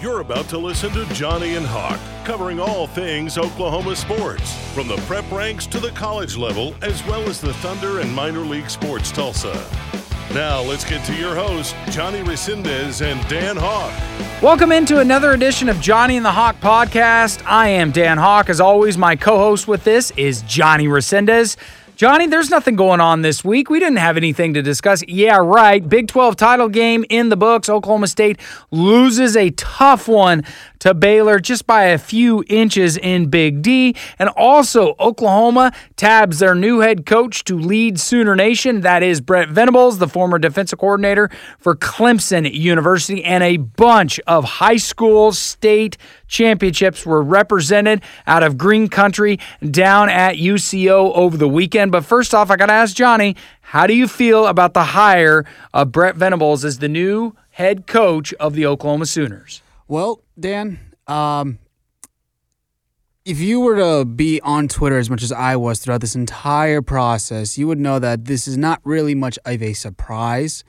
You're about to listen to Johnny and Hawk, covering all things Oklahoma sports, from the prep ranks to the college level, as well as the Thunder and minor league sports Tulsa. Now, let's get to your hosts, Johnny Resendez and Dan Hawk. Welcome into another edition of Johnny and the Hawk podcast. I am Dan Hawk. As always, my co host with this is Johnny Resendez. Johnny, there's nothing going on this week. We didn't have anything to discuss. Yeah, right. Big 12 title game in the books. Oklahoma State loses a tough one to Baylor just by a few inches in Big D. And also, Oklahoma tabs their new head coach to lead Sooner Nation. That is Brent Venables, the former defensive coordinator for Clemson University. And a bunch of high school state championships were represented out of Green Country down at UCO over the weekend. But first off, I got to ask Johnny, how do you feel about the hire of Brent Venables as the new head coach of the Oklahoma Sooners? Well, Dan, um, if you were to be on Twitter as much as I was throughout this entire process, you would know that this is not really much of a surprise.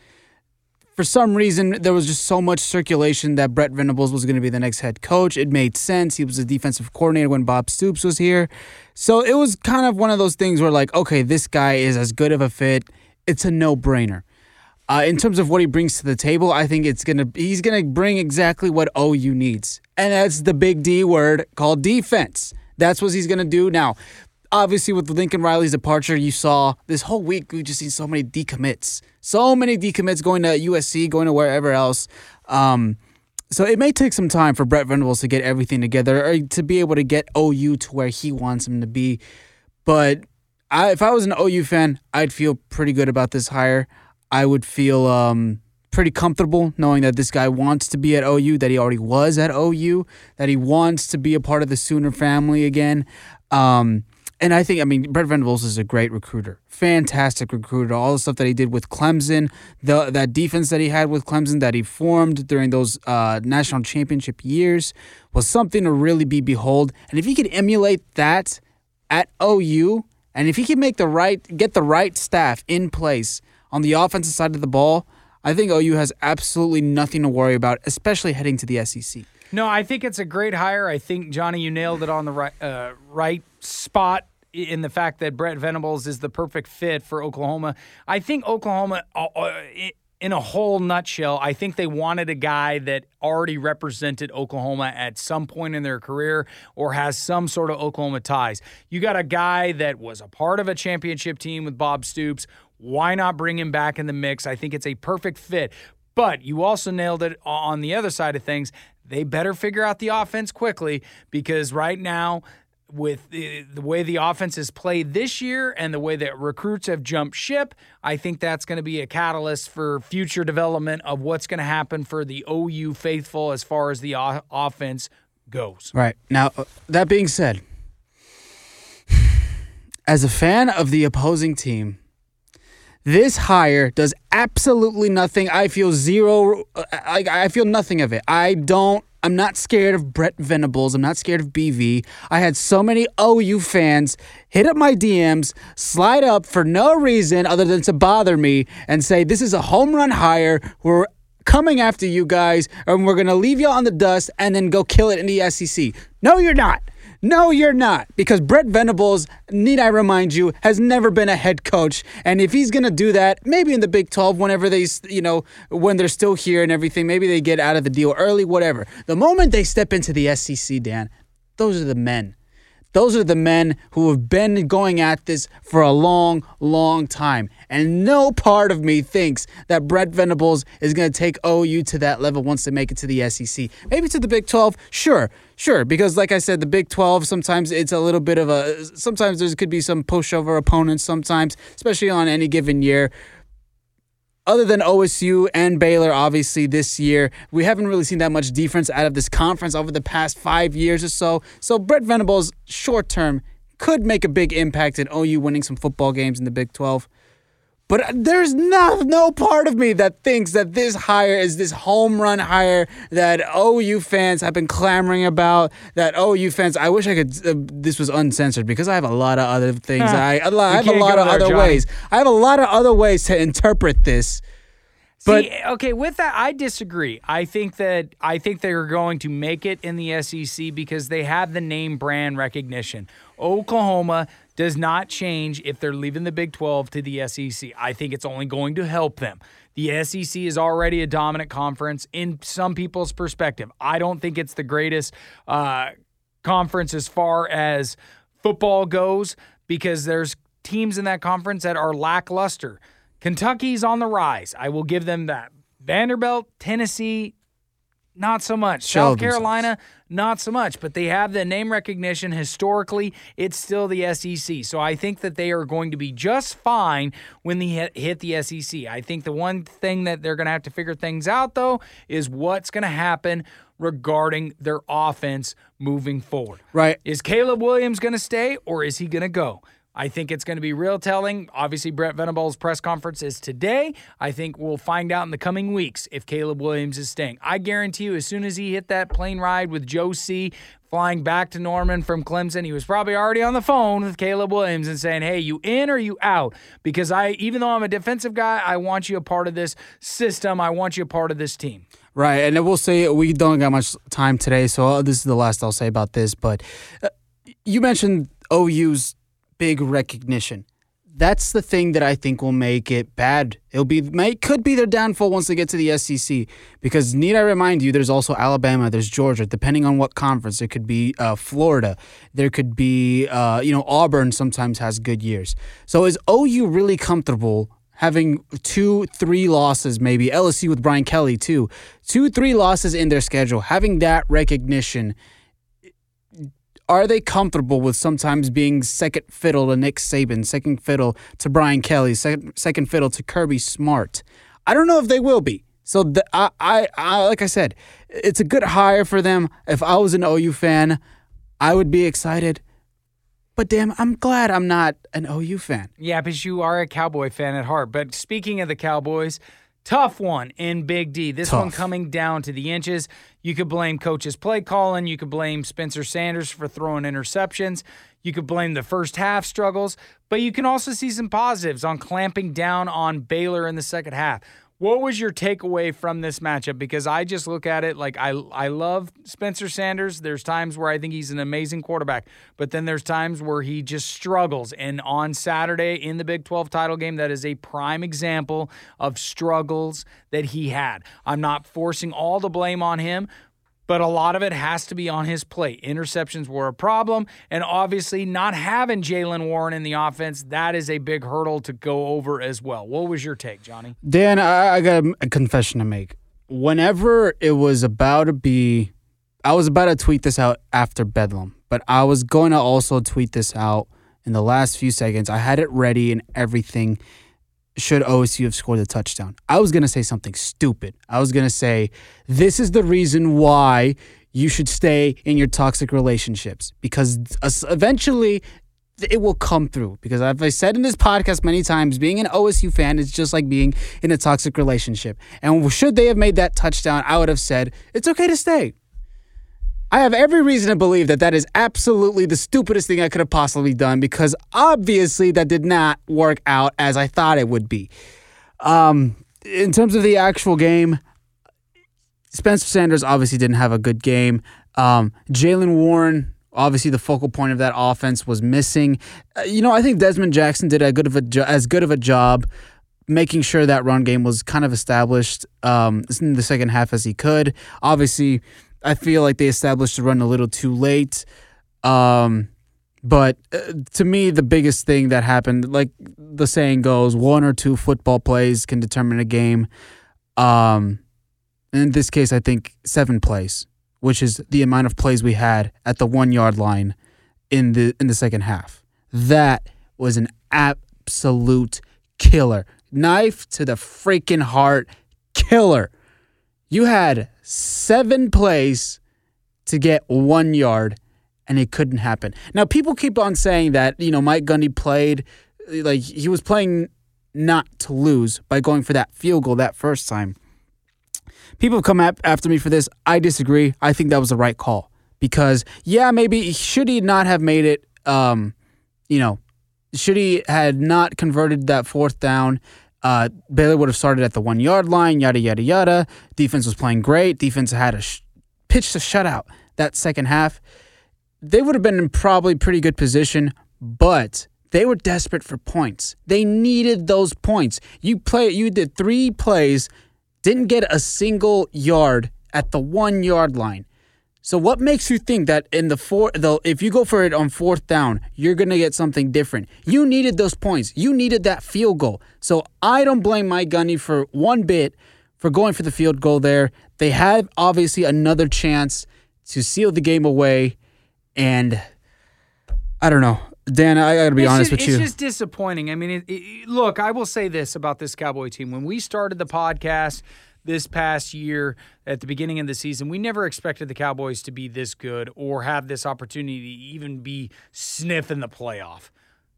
For some reason, there was just so much circulation that Brent Venables was going to be the next head coach. It made sense. He was a defensive coordinator when Bob Stoops was here. So it was kind of one of those things where, like, okay, this guy is as good of a fit. It's a no brainer. Uh, in terms of what he brings to the table, I think it's gonna he's gonna bring exactly what OU needs, and that's the big D word called defense. That's what he's gonna do now. Obviously, with Lincoln Riley's departure, you saw this whole week we've just seen so many decommits, so many decommits going to USC, going to wherever else. Um, so it may take some time for Brent Venables to get everything together or to be able to get OU to where he wants him to be. But I, if I was an OU fan, I'd feel pretty good about this hire. I would feel um, pretty comfortable knowing that this guy wants to be at OU, that he already was at OU, that he wants to be a part of the Sooner family again. Um, and I think, I mean, Brent Venables is a great recruiter, fantastic recruiter. All the stuff that he did with Clemson, the that defense that he had with Clemson, that he formed during those uh, national championship years, was something to really be behold. And if he could emulate that at OU, and if he can make the right, get the right staff in place on the offensive side of the ball, I think OU has absolutely nothing to worry about, especially heading to the SEC. No, I think it's a great hire. I think Johnny, you nailed it on the right uh, right spot in the fact that Brent Venables is the perfect fit for Oklahoma. I think Oklahoma. Uh, uh in a whole nutshell, I think they wanted a guy that already represented Oklahoma at some point in their career or has some sort of Oklahoma ties. You got a guy that was a part of a championship team with Bob Stoops. Why not bring him back in the mix? I think it's a perfect fit. But you also nailed it on the other side of things. They better figure out the offense quickly because right now with the, way the offense is played this year and the way that recruits have jumped ship, I think that's going to be a catalyst for future development of what's going to happen for the OU faithful as far as the offense goes. Right. Now, uh, that being said, as a fan of the opposing team, this hire does absolutely nothing. I feel zero. Uh, I, I feel nothing of it. I don't I'm not scared of Brent Venables. I'm not scared of BV. I had so many OU fans hit up my DMs, slide up for no reason other than to bother me and say, This is a home run hire. We're coming after you guys and we're going to leave you on the dust and then go kill it in the SEC. No, you're not. No, you're not. Because Brent Venables, need I remind you, has never been a head coach. And if he's going to do that, maybe in the Big 12, whenever they, you know, when they're still here and everything, maybe they get out of the deal early, whatever. The moment they step into the SEC, Dan, those are the men. Those are the men who have been going at this for a long, long time. And no part of me thinks that Brent Venables is going to take OU to that level once they make it to the SEC. Maybe to the Big 12, sure, sure. Because, like I said, the Big 12, sometimes it's a little bit of a, sometimes there could be some pushover opponents, sometimes, especially on any given year other than OSU and Baylor, obviously, this year, we haven't really seen that much defense out of this conference over the past five years or so. So Brent Venables, short term, could make a big impact in OU winning some football games in the Big 12. But there's no, no part of me that thinks that this hire is this home run hire that OU fans have been clamoring about. That OU fans, I wish I could. Uh, this was uncensored because I have a lot of other things. I, I, have a lot of other Johnny. ways. I have a lot of other ways to interpret this. But See, okay, with that, I disagree. I think that I think they're going to make it in the SEC because they have the name brand recognition. Oklahoma does not change if they're leaving the Big 12 to the SEC. I think it's only going to help them. The SEC is already a dominant conference in some people's perspective. I don't think it's the greatest uh, conference as far as football goes because there's teams in that conference that are lackluster. Kentucky's on the rise. I will give them that. Vanderbilt, Tennessee, not so much. South. Carolina, not so much. But they have the name recognition. Historically, it's still the SEC. So I think that they are going to be just fine when they hit, hit the SEC. I think the one thing that they're going to have to figure things out, though, is what's going to happen regarding their offense moving forward. Right. Is Caleb Williams going to stay or is he going to go? I think it's going to be real telling. Obviously, Brent Venables' press conference is today. I think we'll find out in the coming weeks if Caleb Williams is staying. I guarantee you, as soon as he hit that plane ride with Joe C. flying back to Norman from Clemson, he was probably already on the phone with Caleb Williams and saying, "Hey, you in or you out?" Because I, even though I'm a defensive guy, I want you a part of this system. I want you a part of this team. Right, and I will say we don't got much time today, so uh, this is the last I'll say about this. But uh, you mentioned OU's big recognition. That's the thing that I think will make it bad. It'll be may could be their downfall once they get to the SEC. Because need I remind you, there's also Alabama, there's Georgia. Depending on what conference, it could be uh, Florida, there could be uh, you know Auburn. Sometimes has good years. So is OU really comfortable? having two, three losses, maybe LSU with Brian Kelly too, two, three losses in their schedule, having that recognition. Are they comfortable with sometimes being second fiddle to Nick Saban, second fiddle to Brian Kelly, second, second fiddle to Kirby Smart? I don't know if they will be. So the, I, I, I, like I said, it's a good hire for them. If I was an OU fan, I would be excited. But damn, I'm glad I'm not an OU fan. Yeah, because you are a Cowboy fan at heart. But speaking of the Cowboys, tough one in Big D. This one coming down to the inches. You could blame coaches' play calling. You could blame Spencer Sanders for throwing interceptions. You could blame the first half struggles. But you can also see some positives on clamping down on Baylor in the second half. What was your takeaway from this matchup? Because I just look at it like I I love Spencer Sanders. There's times where I think he's an amazing quarterback, but then there's times where he just struggles. And on Saturday in the Big 12 title game, that is a prime example of struggles that he had. I'm not forcing all the blame on him, but a lot of it has to be on his plate. Interceptions were a problem, and obviously not having Jaylen Warren in the offense, that is a big hurdle to go over as well. What was your take, Johnny? Dan, I, I got a, confession to make. Whenever it was about to be, I was about to tweet this out after Bedlam, but I was going to also tweet this out in the last few seconds. I had it ready and everything. Should OSU have scored the touchdown? I was going to say something stupid. I was going to say, this is the reason why you should stay in your toxic relationships because eventually it will come through because as I said in this podcast many times, being an OSU fan is just like being in a toxic relationship. And should they have made that touchdown, I would have said it's okay to stay. I have every reason to believe that that is absolutely the stupidest thing I could have possibly done because obviously that did not work out as I thought it would be. Um, in terms of the actual game, Spencer Sanders obviously didn't have a good game. Um, Jaylen Warren, obviously the focal point of that offense, was missing. Uh, you know, I think Desmond Jackson did a good of a jo- as good of a job making sure that run game was kind of established um, in the second half as he could. Obviously, I feel like they established the run a little too late. Um, but uh, to me, the biggest thing that happened, like the saying goes, one or two football plays can determine a game. Um, in this case, I think seven plays, which is the amount of plays we had at the one yard line in the in the second half. That was an absolute killer, knife to the freaking heart, killer. You had seven plays to get one yard, and it couldn't happen. Now, people keep on saying that you know Mike Gundy played like he was playing not to lose by going for that field goal that first time. People come ap- after me for this. I disagree. I think that was the right call because yeah, maybe should he not have made it? Um, you know, should he had not converted that fourth down? Uh, Baylor would have started at the one yard line, yada yada yada. Defense was playing great. Defense had a sh- pitched a shutout that second half. They would have been in probably pretty good position, but they were desperate for points. They needed those points. You play. You did three plays, didn't get a single yard at the one yard line. So what makes you think that in the four, the if you go for it on fourth down, you're gonna get something different? You needed those points. You needed that field goal. So I don't blame Mike Gundy for one bit for going for the field goal there. They had obviously another chance to seal the game away, and I don't know. Dan, I gotta be It's honest just, with you. It's just disappointing. I mean, it, it, look, I will say this about this Cowboy team. When we started the podcast this past year at the beginning of the season, we never expected the Cowboys to be this good or have this opportunity to even be sniffing the playoff.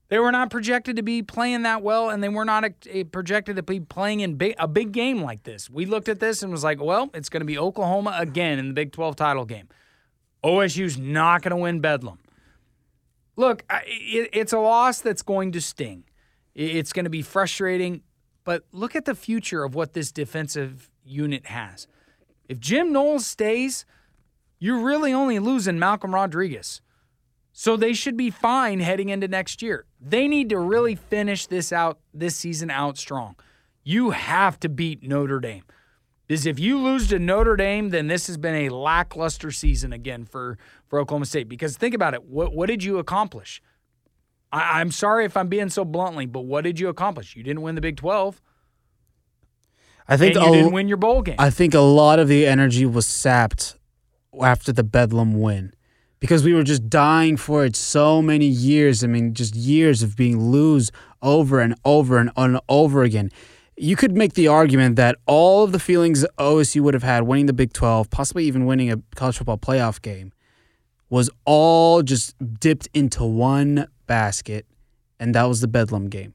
They were not projected to be playing that well, and they were not uh, projected to be playing in big, a big game like this. We looked at this and was like, well, it's going to be Oklahoma again in the Big 12 title game. OSU's not going to win Bedlam. Look, it, it's a loss that's going to sting. It's going to be frustrating, but look at the future of what this defensive unit has. If Jim Knowles stays, you're really only losing Malcolm Rodriguez. So they should be fine heading into next year. They need to really finish this out this season out strong. You have to beat Notre Dame. Because if you lose to Notre Dame, then this has been a lackluster season again for, for Oklahoma State. Because think about it. What what did you accomplish? I, I'm sorry if I'm being so bluntly, but what did you accomplish? You didn't win the Big 12. I think and you a- didn't win your bowl game. I think a lot of the energy was sapped after the Bedlam win because we were just dying for it so many years. I mean, just years of being lose over and over and, and over again. You could make the argument that all of the feelings OSU would have had winning the Big 12, possibly even winning a college football playoff game, was all just dipped into one basket, and that was the Bedlam game.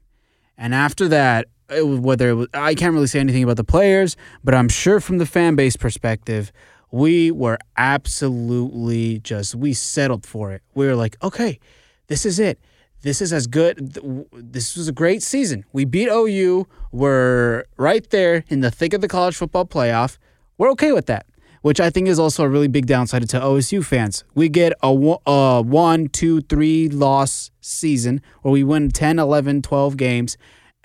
And after that, whether it was, I can't really say anything about the players, but I'm sure from the fan base perspective, we were absolutely just, we settled for it. We were like, okay, this is it. This is as good. This was a great season. We beat OU. We're right there in the thick of the college football playoff. We're okay with that, which I think is also a really big downside to OSU fans. We get a uh, one, two, three loss season where we win 10, 11, 12 games,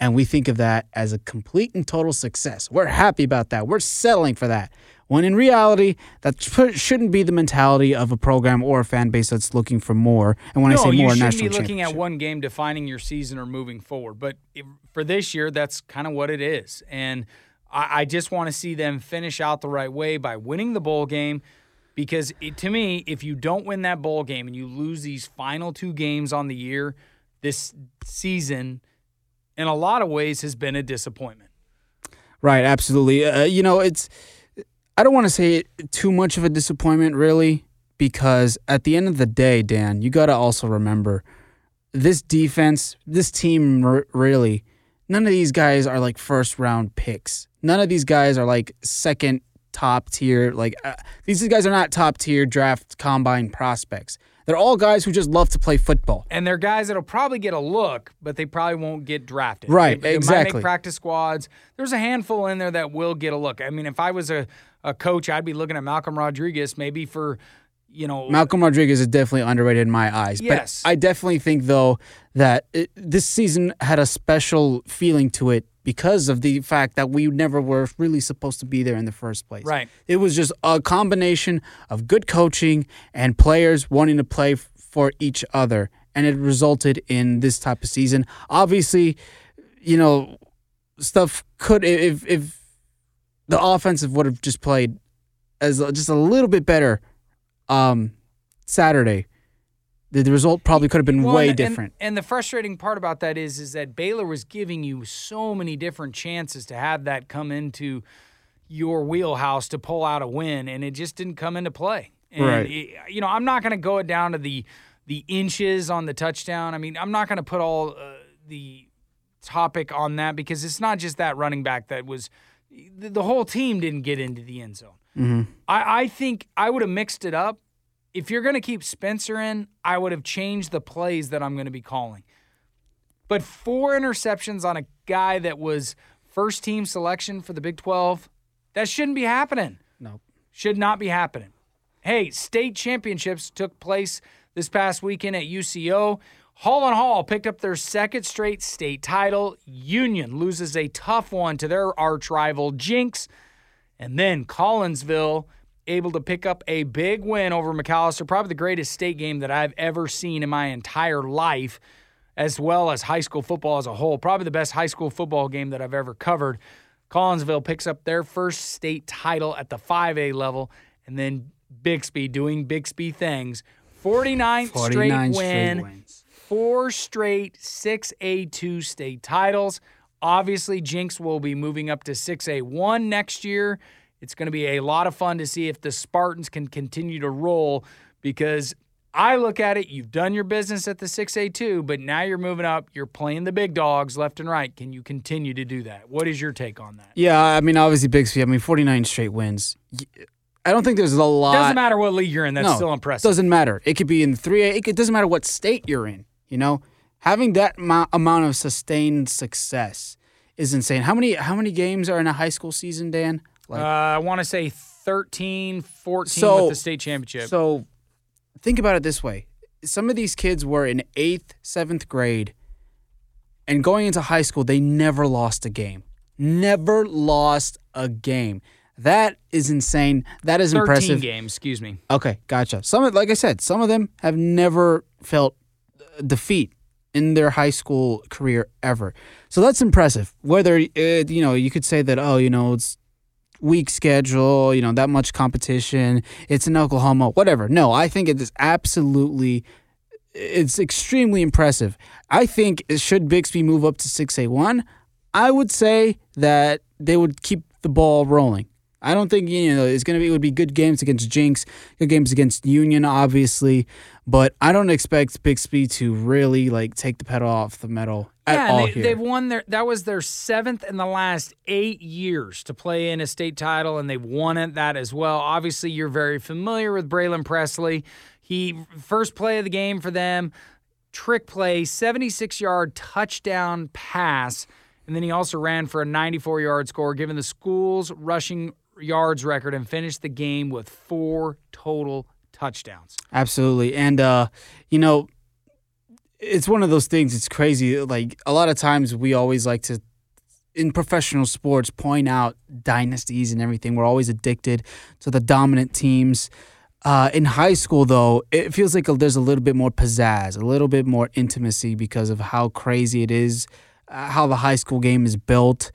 and we think of that as a complete and total success. We're happy about that. We're settling for that. When in reality, that shouldn't be the mentality of a program or a fan base that's looking for more. And when no, I say more, you shouldn't be looking at one game defining your season or moving forward. But for this year, that's kind of what it is. And I, I just want to see them finish out the right way by winning the bowl game. Because it, to me, if you don't win that bowl game and you lose these final two games on the year, this season, in a lot of ways, has been a disappointment. Right, absolutely. Uh, you know, it's I don't want to say it too much of a disappointment really because at the end of the day, Dan, you got to also remember this defense, this team r- really none of these guys are like first round picks. None of these guys are like second top tier like uh, these guys are not top tier draft combine prospects. They're all guys who just love to play football. And they're guys that'll probably get a look, but they probably won't get drafted. Right, They, they might exactly. make practice squads. There's a handful in there that will get a look. I mean, if I was a, a coach, I'd be looking at Malcolm Rodriguez maybe for, you know, Malcolm Rodriguez is definitely underrated in my eyes. Yes. But I definitely think, though, that it, this season had a special feeling to it because of the fact that we never were really supposed to be there in the first place. Right. It was just a combination of good coaching and players wanting to play f- for each other. And it resulted in this type of season. Obviously, you know, stuff could, if, if the offensive would have just played as just a little bit better um, Saturday, the, the result probably could have been Well, way and- and- different. And, the frustrating part about that is, is that Baylor was giving you so many different chances to have that come into your wheelhouse to pull out a win, and it just didn't come into play. And Right. it- you know, I'm not going to go it down to the the inches on the touchdown. I mean, I'm not going to put all uh, the topic on that because it's not just that running back that was. The, the whole team didn't get into the end zone. Mm-hmm. I, I think I would have mixed it up. If you're going to keep Spencer in, I would have changed the plays that I'm going to be calling. But four interceptions on a guy that was first team selection for the Big 12. That shouldn't be happening. No. Should not be happening. Hey, state championships took place this past weekend at UCO. Holland Hall picked up their second straight state title. Union loses a tough one to their arch rival Jenks. And then Collinsville able to pick up a big win over McAlester, probably the greatest state game that I've ever seen in my entire life, as well as high school football as a whole. Probably the best high school football game that I've ever covered. Collinsville picks up their first state title at the 5A level, and then Bixby doing Bixby things. 49th 49 straight win wins. four straight 6A2 state titles. Obviously, Jenks will be moving up to 6A1 next year. It's going to be a lot of fun to see if the Spartans can continue to roll because I look at it, you've done your business at the 6A2, but now you're moving up, you're playing the big dogs left and right. Can you continue to do that? What is your take on that? Yeah, I mean, obviously Bixby. I mean, 49 straight wins. I don't think there's a lot. Doesn't matter what league you're in, that's no, still impressive. Doesn't matter. It could be in 3A. It, could, doesn't matter what state you're in. You know, having that mo- amount of sustained success is insane. How many how many games are in a high school season, Dan? Uh, I want to say 13, 14 So- with the state championship. So think about it this way. Some of these kids were in eighth, seventh grade, and going into high school, they never lost a game. Never lost a game. That is insane. That is 13 impressive. games, excuse me. Okay, gotcha. Some, like I said, some of them have never felt uh, defeat in their high school career ever. So that's impressive. Whether uh, you know, you could say that, oh, you know, it's weak schedule, you know, that much competition. It's in Oklahoma, whatever. No, I think it is absolutely. It's extremely impressive. I think should Bixby move up to six A one, I would say that they would keep the ball rolling. I don't think you know it's gonna be. It would be good games against Jenks, good games against Union, obviously, but I don't expect Bixby to really like take the pedal off the metal at yeah, all they, here. they've won their. That was their seventh in the last eight years to play in a state title, and they've won it that as well. Obviously, you're very familiar with Braylin Presley. He first play of the game for them, trick play, 76 yard touchdown pass, and then he also ran for a 94 yard score, given the school's rushing yards record, and finished the game with four total touchdowns. Absolutely. And uh, you know, it's one of those things, it's crazy. Like a lot of times we always like to in professional sports point out dynasties and everything. We're always addicted to the dominant teams. Uh, in high school, though, it feels like there's a little bit more pizzazz, a little bit more intimacy because of how crazy it is, uh, how the high school game is built.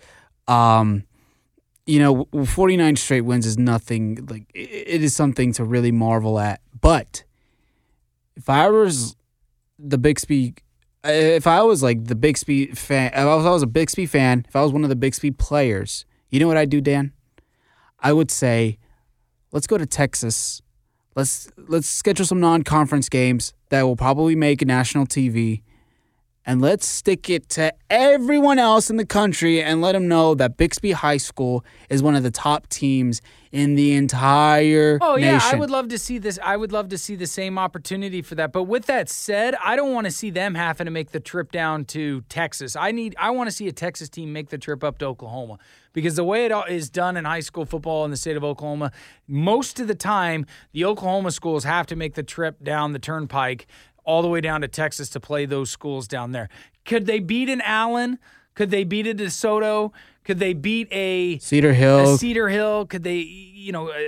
Um, you know, 49 straight wins is nothing. Like it is something to really marvel at. But if I was the Bixby, if I was like the Bixby fan, if I was, I was a Bixby fan, if I was one of the Bixby players, you know what I'd do, Dan? I would say, let's go to Texas. Let's let's schedule some non-conference games that will probably make national TV, and let's stick it to everyone else in the country and let them know that Bixby High School is one of the top teams in the entire Oh yeah, I would love to see this. I would love to see the same opportunity for that. But with that said, I don't want to see them having to make the trip down to Texas. I need. I want to see a Texas team make the trip up to Oklahoma because the way it all is done in high school football in the state of Oklahoma, most of the time the Oklahoma schools have to make the trip down the turnpike all the way down to Texas to play those schools down there. Could they beat an Allen? Could they beat a DeSoto? Could they beat a Cedar Hill. a Cedar Hill? Could they, you know, uh,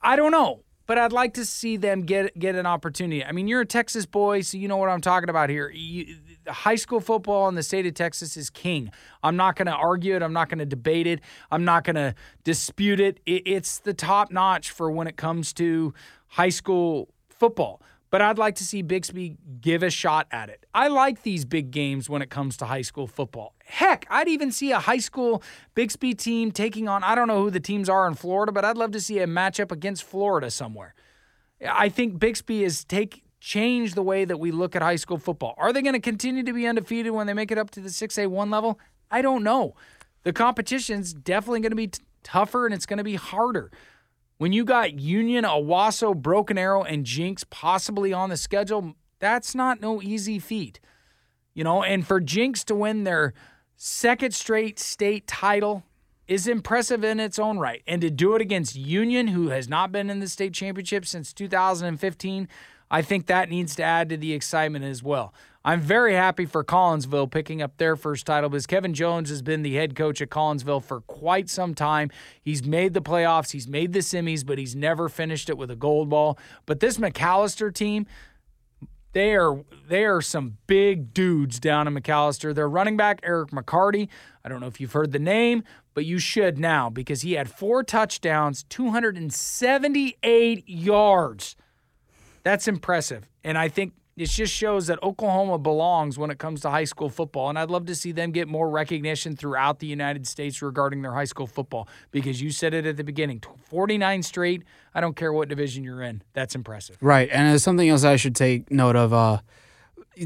I don't know, but I'd like to see them get get an opportunity. I mean, you're a Texas boy, so you know what I'm talking about here. You, high school football in the state of Texas is king. I'm not going to argue it. I'm not going to debate it. I'm not going to dispute it. it. It's the top notch for when it comes to high school football. But I'd like to see Bixby give a shot at it. I like these big games when it comes to high school football. Heck, I'd even see a high school Bixby team taking on, I don't know who the teams are in Florida, but I'd love to see a matchup against Florida somewhere. I think Bixby has take changed the way that we look at high school football. Are they going to continue to be undefeated when they make it up to the 6A1 level? I don't know. The competition's definitely going to be t- tougher and it's going to be harder. When you got Union, Owasso, Broken Arrow, and Jenks possibly on the schedule, that's not no easy feat. You know, and for Jenks to win their second straight state title is impressive in its own right. And to do it against Union, who has not been in the state championship since 2015, I think that needs to add to the excitement as well. I'm very happy for Collinsville picking up their first title because Kevin Jones has been the head coach at Collinsville for quite some time. He's made the playoffs, he's made the semis, but he's never finished it with a gold ball. But this McAlester team, they are they are some big dudes down in McAlester. Their running back Eric McCarty. I don't know if you've heard the name, but you should now because he had four touchdowns, 278 yards. That's impressive. And I think it just shows that Oklahoma belongs when it comes to high school football. And I'd love to see them get more recognition throughout the United States regarding their high school football because you said it at the beginning 49 straight. I don't care what division you're in. That's impressive. Right. And there's something else I should take note of. Uh,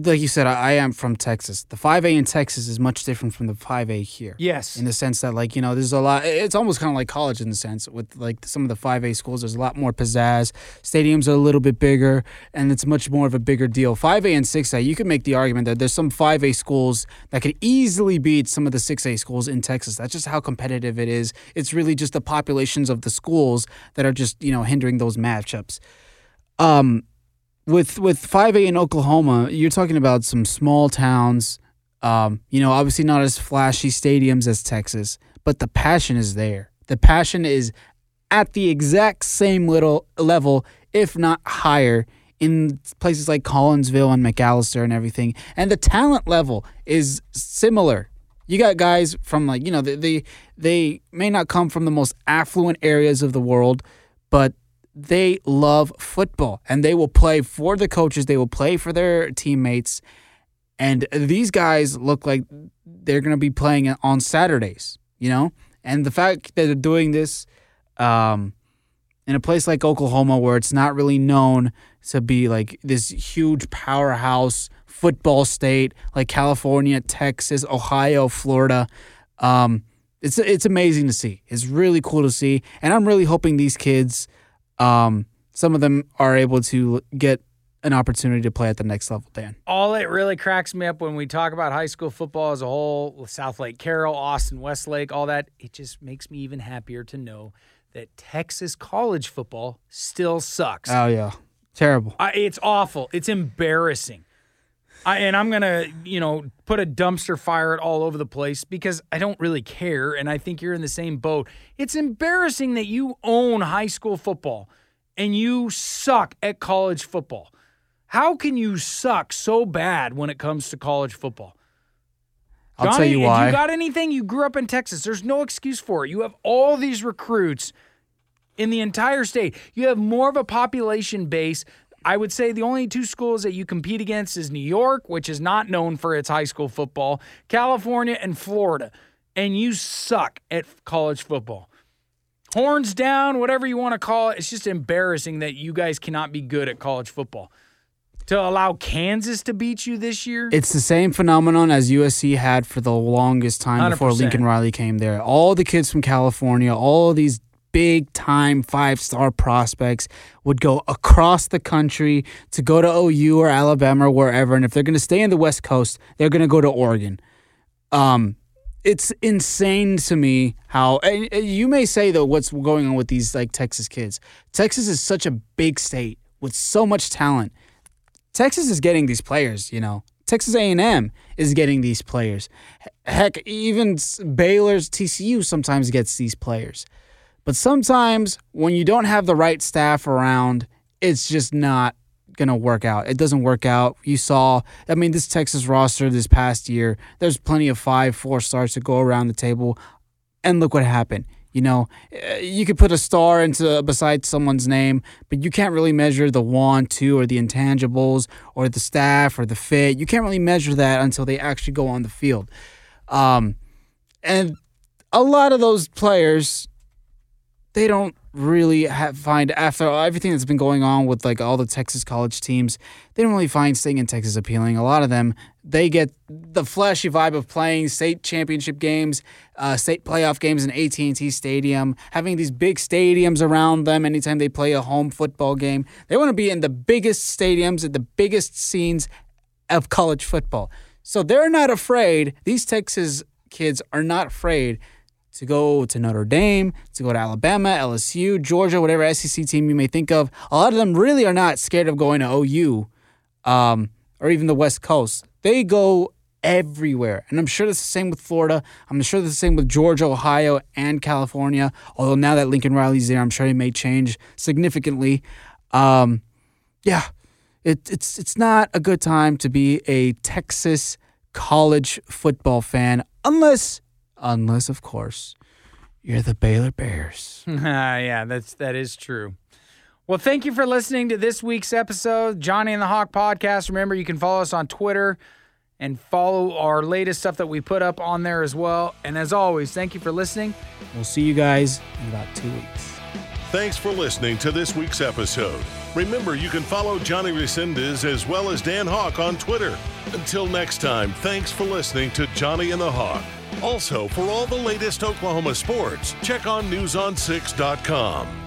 like you said, I, I am from Texas. The 5A in Texas is much different from the 5A here. Yes. In the sense that, like, you know, there's a lot, it's almost kind of like college in the sense with like some of the 5A schools, there's a lot more pizzazz. Stadiums are a little bit bigger and it's much more of a bigger deal. 5A and 6A, you can make the argument that there's some 5A schools that could easily beat some of the 6A schools in Texas. That's just how competitive it is. It's really just the populations of the schools that are just, you know, hindering those matchups. Um, with with 5A in Oklahoma, you're talking about some small towns. Um, you know, obviously not as flashy stadiums as Texas, but the passion is there. The passion is at the exact same little level, if not higher, in places like Collinsville and McAlester and everything. And the talent level is similar. You got guys from like, you know, they they, they may not come from the most affluent areas of the world, but they love football and they will play for the coaches, they will play for their teammates. And these guys look like they're going to be playing on Saturdays, you know? And the fact that they're doing this um, in a place like Oklahoma where it's not really known to be like this huge powerhouse football state like California, Texas, Ohio, Florida, um, it's it's amazing to see. It's really cool to see, and I'm really hoping these kids um, some of them are able to get an opportunity to play at the next level, Dan. All it really cracks me up when we talk about high school football as a whole, with South Lake Carroll, Austin, Westlake, all that, it just makes me even happier to know that Texas college football still sucks. Oh, yeah. Terrible. I, it's awful. It's embarrassing. I, and I'm going to, you know, put a dumpster fire it all over the place because I don't really care. And I think you're in the same boat. It's embarrassing that you own high school football and you suck at college football. How can you suck so bad when it comes to college football? I'll Johnny, tell you why. you got anything? You grew up in Texas. There's no excuse for it. You have all these recruits in the entire state. You have more of a population base I would say the only two schools that you compete against is New York, which is not known for its high school football, California, and Florida. And you suck at college football. Horns down, whatever you want to call it. It's just embarrassing that you guys cannot be good at college football. To allow Kansas to beat you this year? It's the same phenomenon as USC had for the longest time 100%. before Lincoln Riley came there. All the kids from California, all these big time five star prospects would go across the country to go to OU or Alabama or wherever. And if they're going to stay in the West Coast, they're going to go to Oregon. Um, it's insane to me how you may say though what's going on with these like Texas kids. Texas is such a big state with so much talent. Texas is getting these players, you know. Texas A&M is getting these players. Heck, even Baylor's TCU sometimes gets these players. But sometimes when you don't have the right staff around, it's just not going to work out. It doesn't work out. You saw, I mean, this Texas roster this past year, there's plenty of five, four stars to go around the table. And look what happened. You know, eh, you could put a star into beside someone's name, but you can't really measure the want to or the intangibles or the staff or the fit. You can't really measure that until they actually go on the field. Um, and a lot of those players they don't really have, find after everything that's been going on with like all the Texas college teams, they don't really find staying in Texas appealing. A lot of them they get the flashy vibe of playing state championship games, uh, state playoff games in AT and T Stadium, having these big stadiums around them anytime they play a home football game. They want to be in the biggest stadiums at the biggest scenes of college football. So they're not afraid. These Texas kids are not afraid to go to Notre Dame, to go to Alabama, LSU, Georgia, whatever SEC team you may think of. A lot of them really are not scared of going to OU um, or even the West Coast. They go everywhere. And I'm sure that's the same with Florida. I'm sure that's the same with Georgia, Ohio, and California. Although now that Lincoln Riley's there, I'm sure he may change significantly. Um, yeah, it, it's it's not a good time to be a Texas college football fan unless unless of course you're the Baylor Bears. Ah, yeah, that's that is true. Well, thank you for listening to this week's episode, Johnny and the Hawk podcast. Remember, you can follow us on Twitter and follow our latest stuff that we put up on there as well. And as always, thank you for listening. We'll see you guys in about two weeks. Thanks for listening to this week's episode. Remember, you can follow Johnny Resendez as well as Dan Hawk on Twitter. Until next time, thanks for listening to Johnny and the Hawk. Also, for all the latest Oklahoma sports, check on newson6.com.